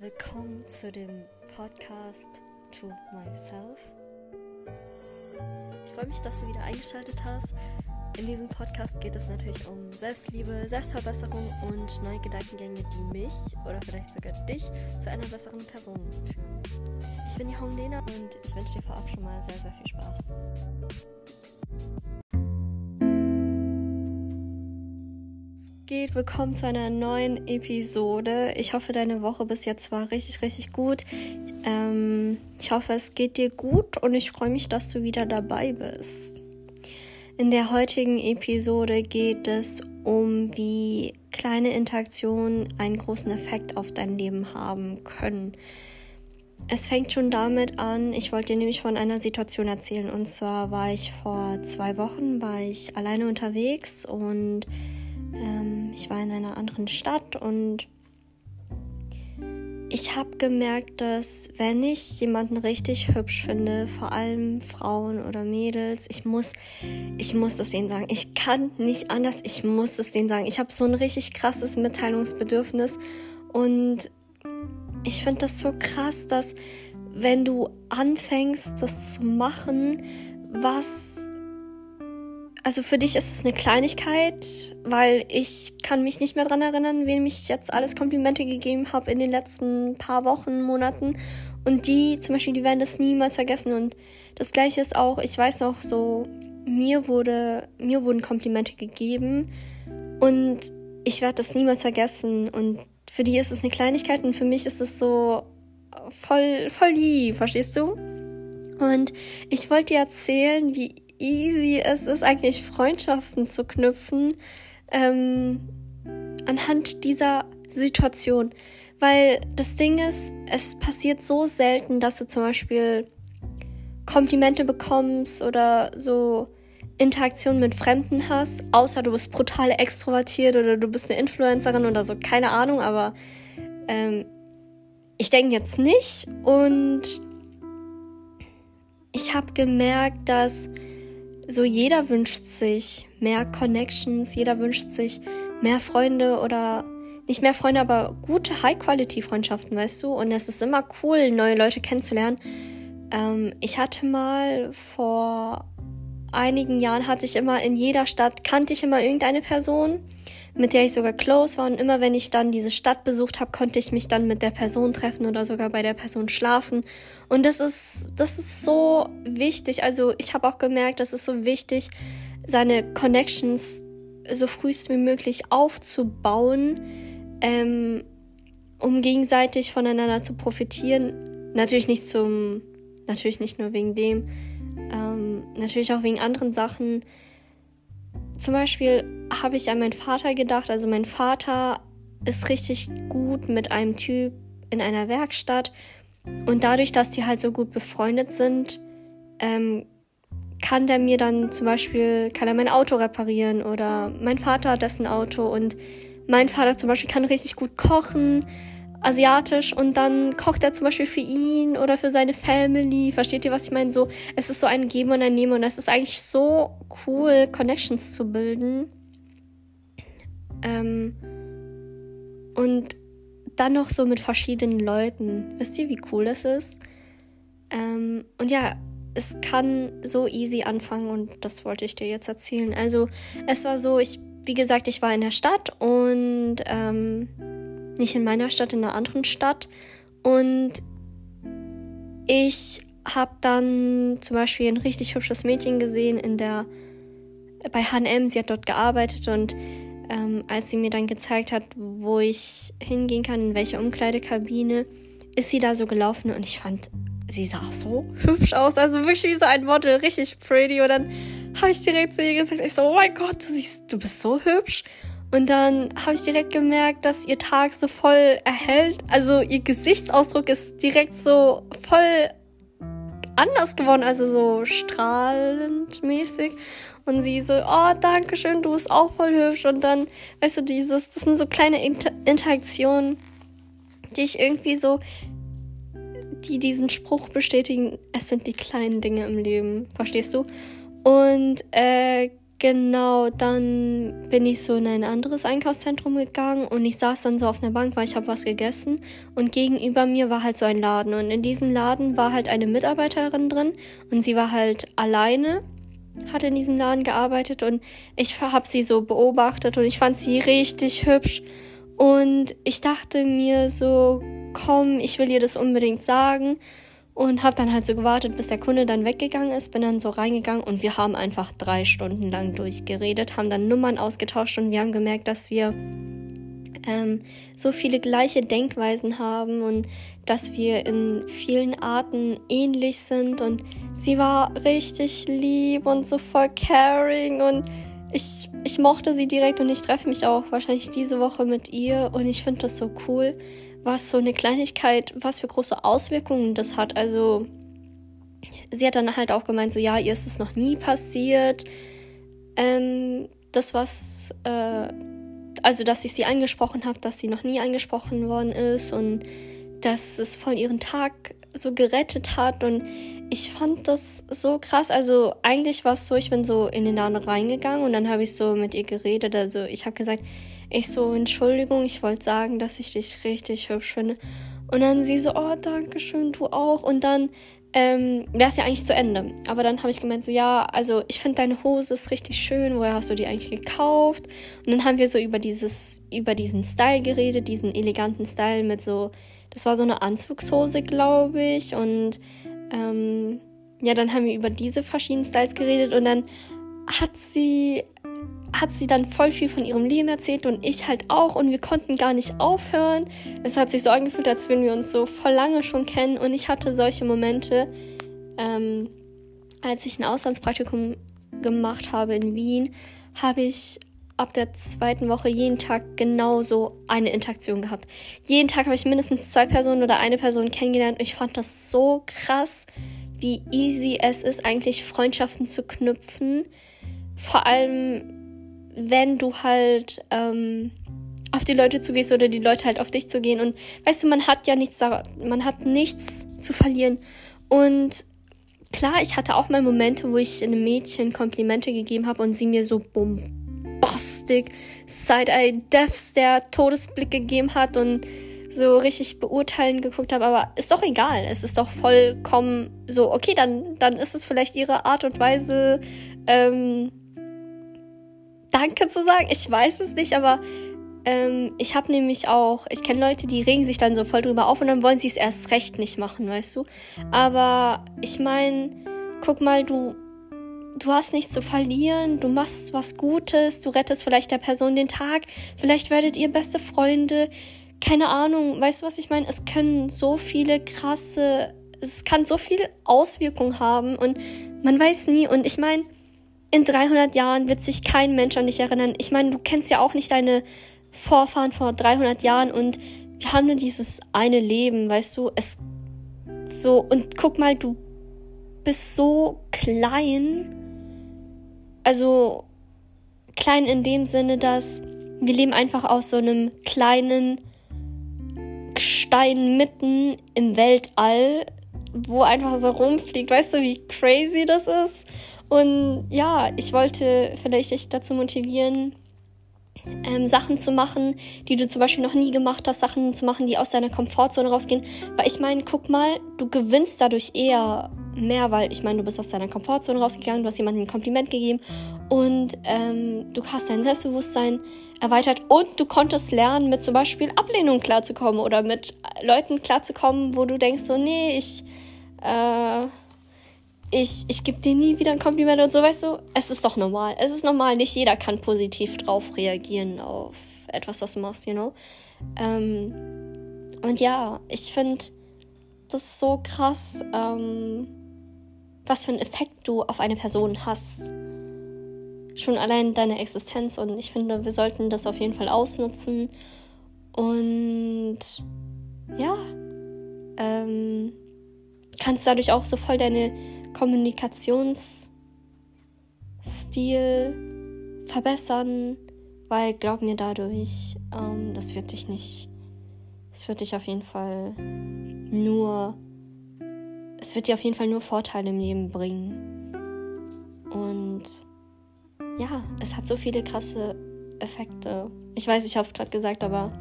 Willkommen zu dem Podcast To Myself. Ich freue mich, dass du wieder eingeschaltet hast. In diesem Podcast geht es natürlich um Selbstliebe, Selbstverbesserung und neue Gedankengänge, die mich oder vielleicht sogar dich zu einer besseren Person führen. Ich bin die Hong Lena und ich wünsche dir vorab schon mal sehr, sehr viel Spaß. Geht. Willkommen zu einer neuen Episode. Ich hoffe, deine Woche bis jetzt war richtig, richtig gut. Ähm, ich hoffe, es geht dir gut und ich freue mich, dass du wieder dabei bist. In der heutigen Episode geht es um, wie kleine Interaktionen einen großen Effekt auf dein Leben haben können. Es fängt schon damit an, ich wollte dir nämlich von einer Situation erzählen. Und zwar war ich vor zwei Wochen, war ich alleine unterwegs und ich war in einer anderen Stadt und ich habe gemerkt, dass wenn ich jemanden richtig hübsch finde, vor allem Frauen oder Mädels, ich muss, ich muss das denen sagen. Ich kann nicht anders, ich muss es denen sagen. Ich habe so ein richtig krasses Mitteilungsbedürfnis und ich finde das so krass, dass wenn du anfängst, das zu machen, was also für dich ist es eine Kleinigkeit, weil ich kann mich nicht mehr dran erinnern, wem ich jetzt alles Komplimente gegeben habe in den letzten paar Wochen, Monaten. Und die zum Beispiel, die werden das niemals vergessen. Und das gleiche ist auch, ich weiß noch so, mir wurde, mir wurden Komplimente gegeben und ich werde das niemals vergessen. Und für die ist es eine Kleinigkeit und für mich ist es so voll, voll lieb, verstehst du? Und ich wollte dir erzählen, wie easy es ist, eigentlich Freundschaften zu knüpfen ähm, anhand dieser Situation. Weil das Ding ist, es passiert so selten, dass du zum Beispiel Komplimente bekommst oder so Interaktion mit Fremden hast, außer du bist brutal extrovertiert oder du bist eine Influencerin oder so, keine Ahnung, aber ähm, ich denke jetzt nicht. Und ich habe gemerkt, dass so jeder wünscht sich mehr Connections, jeder wünscht sich mehr Freunde oder nicht mehr Freunde, aber gute High-Quality-Freundschaften, weißt du? Und es ist immer cool, neue Leute kennenzulernen. Ähm, ich hatte mal vor einigen Jahren hatte ich immer in jeder Stadt kannte ich immer irgendeine Person mit der ich sogar close war. Und immer wenn ich dann diese Stadt besucht habe, konnte ich mich dann mit der Person treffen oder sogar bei der Person schlafen. Und das ist, das ist so wichtig. Also ich habe auch gemerkt, das ist so wichtig, seine Connections so frühst wie möglich aufzubauen, ähm, um gegenseitig voneinander zu profitieren. Natürlich nicht zum, natürlich nicht nur wegen dem, ähm, natürlich auch wegen anderen Sachen. Zum Beispiel habe ich an meinen Vater gedacht. Also mein Vater ist richtig gut mit einem Typ in einer Werkstatt. Und dadurch, dass die halt so gut befreundet sind, ähm, kann der mir dann zum Beispiel, kann er mein Auto reparieren oder mein Vater hat dessen Auto und mein Vater zum Beispiel kann richtig gut kochen asiatisch und dann kocht er zum Beispiel für ihn oder für seine Family. Versteht ihr, was ich meine? So, es ist so ein Geben und ein Nehmen und es ist eigentlich so cool, Connections zu bilden. Ähm, und dann noch so mit verschiedenen Leuten. Wisst ihr, wie cool das ist? Ähm, und ja, es kann so easy anfangen und das wollte ich dir jetzt erzählen. Also, es war so, ich, wie gesagt, ich war in der Stadt und ähm, nicht in meiner Stadt, in einer anderen Stadt. Und ich habe dann zum Beispiel ein richtig hübsches Mädchen gesehen in der bei H&M. Sie hat dort gearbeitet und ähm, als sie mir dann gezeigt hat, wo ich hingehen kann, in welche Umkleidekabine, ist sie da so gelaufen und ich fand, sie sah so hübsch aus, also wirklich wie so ein Model, richtig pretty. Und dann habe ich direkt zu ihr gesagt, ich so, oh mein Gott, du siehst, du bist so hübsch. Und dann habe ich direkt gemerkt, dass ihr Tag so voll erhellt. Also ihr Gesichtsausdruck ist direkt so voll anders geworden, also so strahlend mäßig. Und sie so, oh, danke schön, du bist auch voll hübsch. Und dann, weißt du, dieses, das sind so kleine Inter Interaktionen, die ich irgendwie so, die diesen Spruch bestätigen, es sind die kleinen Dinge im Leben, verstehst du? Und äh, Genau, dann bin ich so in ein anderes Einkaufszentrum gegangen und ich saß dann so auf einer Bank, weil ich habe was gegessen. Und gegenüber mir war halt so ein Laden. Und in diesem Laden war halt eine Mitarbeiterin drin und sie war halt alleine, hat in diesem Laden gearbeitet. Und ich habe sie so beobachtet und ich fand sie richtig hübsch. Und ich dachte mir so, komm, ich will ihr das unbedingt sagen und habe dann halt so gewartet, bis der Kunde dann weggegangen ist, bin dann so reingegangen und wir haben einfach drei Stunden lang durchgeredet, haben dann Nummern ausgetauscht und wir haben gemerkt, dass wir ähm, so viele gleiche Denkweisen haben und dass wir in vielen Arten ähnlich sind. Und sie war richtig lieb und so voll caring und ich, ich mochte sie direkt und ich treffe mich auch wahrscheinlich diese Woche mit ihr. Und ich finde das so cool, was so eine Kleinigkeit, was für große Auswirkungen das hat. Also sie hat dann halt auch gemeint, so ja, ihr ist es noch nie passiert. Ähm, das, was, äh, also dass ich sie angesprochen habe, dass sie noch nie angesprochen worden ist und dass es voll ihren Tag so gerettet hat und ich fand das so krass. Also eigentlich war es so, ich bin so in den Laden reingegangen und dann habe ich so mit ihr geredet. Also ich habe gesagt, ich so, Entschuldigung, ich wollte sagen, dass ich dich richtig hübsch finde. Und dann sie so, oh, danke schön, du auch. Und dann ähm, wäre es ja eigentlich zu Ende. Aber dann habe ich gemeint, so, ja, also ich finde deine Hose ist richtig schön. Woher hast du die eigentlich gekauft? Und dann haben wir so über dieses, über diesen Style geredet, diesen eleganten Style mit so, das war so eine Anzugshose, glaube ich. Und ähm, ja, dann haben wir über diese verschiedenen Styles geredet und dann hat sie hat sie dann voll viel von ihrem Leben erzählt und ich halt auch und wir konnten gar nicht aufhören. Es hat sich so angefühlt, als wenn wir uns so voll lange schon kennen und ich hatte solche Momente, ähm, als ich ein Auslandspraktikum gemacht habe in Wien, habe ich ab der zweiten Woche jeden Tag genauso eine Interaktion gehabt. Jeden Tag habe ich mindestens zwei Personen oder eine Person kennengelernt und ich fand das so krass, wie easy es ist, eigentlich Freundschaften zu knüpfen. Vor allem wenn du halt ähm, auf die Leute zugehst oder die Leute halt auf dich zu gehen. Und weißt du, man hat ja nichts, man hat nichts zu verlieren. Und klar, ich hatte auch mal Momente, wo ich einem Mädchen Komplimente gegeben habe und sie mir so bombastic Side-Eye Death der Todesblick gegeben hat und so richtig beurteilend geguckt habe, aber ist doch egal. Es ist doch vollkommen so, okay, dann, dann ist es vielleicht ihre Art und Weise, ähm, Danke zu sagen. Ich weiß es nicht, aber ähm, ich habe nämlich auch, ich kenne Leute, die regen sich dann so voll drüber auf und dann wollen sie es erst recht nicht machen, weißt du. Aber ich meine, guck mal, du, du hast nichts zu verlieren, du machst was Gutes, du rettest vielleicht der Person den Tag, vielleicht werdet ihr beste Freunde. Keine Ahnung, weißt du, was ich meine? Es können so viele krasse, es kann so viel Auswirkungen haben und man weiß nie. Und ich meine, in 300 Jahren wird sich kein Mensch an dich erinnern. Ich meine, du kennst ja auch nicht deine Vorfahren vor 300 Jahren und wir haben nur dieses eine Leben, weißt du, es so und guck mal, du bist so klein. Also klein in dem Sinne, dass wir leben einfach aus so einem kleinen Stein mitten im Weltall, wo einfach so rumfliegt. Weißt du, wie crazy das ist? Und ja, ich wollte vielleicht dich dazu motivieren, ähm, Sachen zu machen, die du zum Beispiel noch nie gemacht hast, Sachen zu machen, die aus deiner Komfortzone rausgehen. Weil ich meine, guck mal, du gewinnst dadurch eher mehr, weil ich meine, du bist aus deiner Komfortzone rausgegangen, du hast jemandem ein Kompliment gegeben und ähm, du hast dein Selbstbewusstsein erweitert und du konntest lernen, mit zum Beispiel Ablehnung klarzukommen oder mit Leuten klarzukommen, wo du denkst, so, nee, ich, äh, ich, ich gebe dir nie wieder ein Kompliment und so, weißt du, es ist doch normal. Es ist normal, nicht jeder kann positiv drauf reagieren auf etwas, was du machst, you know. Ähm, und ja, ich finde das so krass, ähm, was für einen Effekt du auf eine Person hast. Schon allein deine Existenz und ich finde, wir sollten das auf jeden Fall ausnutzen. Und ja, ähm, kannst dadurch auch so voll deine Kommunikationsstil verbessern, weil glaub mir dadurch, ähm, das wird dich nicht, es wird dich auf jeden Fall nur, es wird dir auf jeden Fall nur Vorteile im Leben bringen. Und ja, es hat so viele krasse Effekte. Ich weiß, ich habe es gerade gesagt, aber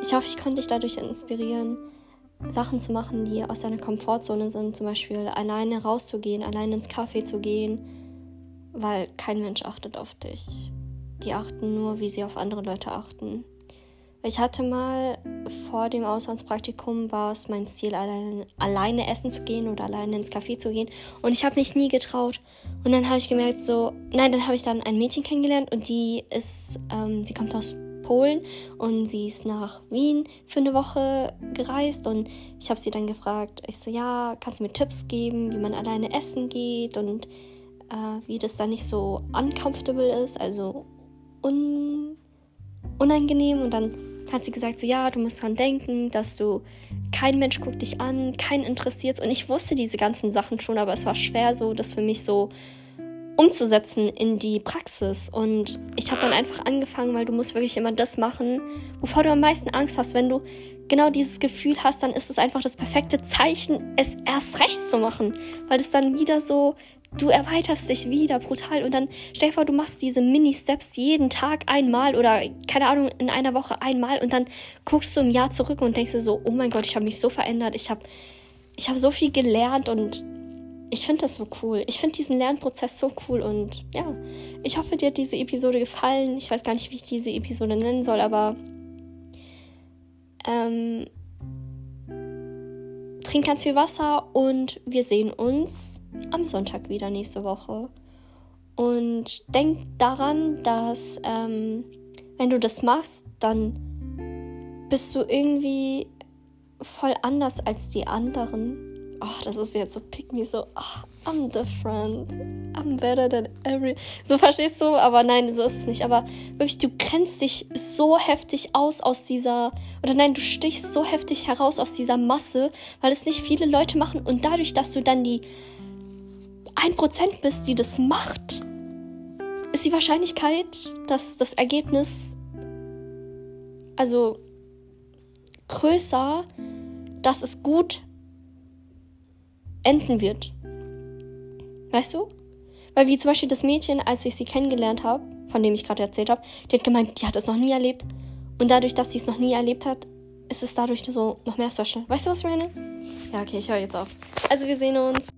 ich hoffe, ich konnte dich dadurch inspirieren, Sachen zu machen, die aus deiner Komfortzone sind. Zum Beispiel alleine rauszugehen, alleine ins Café zu gehen, weil kein Mensch achtet auf dich. Die achten nur, wie sie auf andere Leute achten. Ich hatte mal vor dem Auslandspraktikum war es mein Ziel, alleine, alleine essen zu gehen oder alleine ins Café zu gehen. Und ich habe mich nie getraut. Und dann habe ich gemerkt, so, nein, dann habe ich dann ein Mädchen kennengelernt und die ist, ähm, sie kommt aus Polen und sie ist nach Wien für eine Woche gereist und ich habe sie dann gefragt, ich so, ja, kannst du mir Tipps geben, wie man alleine essen geht und äh, wie das dann nicht so uncomfortable ist, also un unangenehm und dann hat sie gesagt, so ja, du musst dran denken, dass du kein Mensch guckt dich an, kein interessiert. Und ich wusste diese ganzen Sachen schon, aber es war schwer so, das für mich so umzusetzen in die Praxis. Und ich habe dann einfach angefangen, weil du musst wirklich immer das machen, wovor du am meisten Angst hast. Wenn du genau dieses Gefühl hast, dann ist es einfach das perfekte Zeichen, es erst recht zu machen, weil es dann wieder so du erweiterst dich wieder brutal und dann stell dir vor, du machst diese Mini-Steps jeden Tag einmal oder keine Ahnung, in einer Woche einmal und dann guckst du im Jahr zurück und denkst dir so, oh mein Gott, ich habe mich so verändert, ich habe ich hab so viel gelernt und ich finde das so cool. Ich finde diesen Lernprozess so cool und ja, ich hoffe, dir hat diese Episode gefallen. Ich weiß gar nicht, wie ich diese Episode nennen soll, aber ähm, trink ganz viel Wasser und wir sehen uns am Sonntag wieder nächste Woche. Und denk daran, dass ähm, wenn du das machst, dann bist du irgendwie voll anders als die anderen oh, das ist jetzt so pick me, so, oh, I'm different, I'm better than every. So verstehst du, aber nein, so ist es nicht. Aber wirklich, du grenzt dich so heftig aus aus dieser, oder nein, du stichst so heftig heraus aus dieser Masse, weil es nicht viele Leute machen und dadurch, dass du dann die 1% bist, die das macht, ist die Wahrscheinlichkeit, dass das Ergebnis also größer, dass es gut enden wird. Weißt du? Weil wie zum Beispiel das Mädchen, als ich sie kennengelernt habe, von dem ich gerade erzählt habe, die hat gemeint, die hat es noch nie erlebt. Und dadurch, dass sie es noch nie erlebt hat, ist es dadurch so noch mehr special. Weißt du, was ich meine? Ja, okay, ich höre jetzt auf. Also wir sehen uns.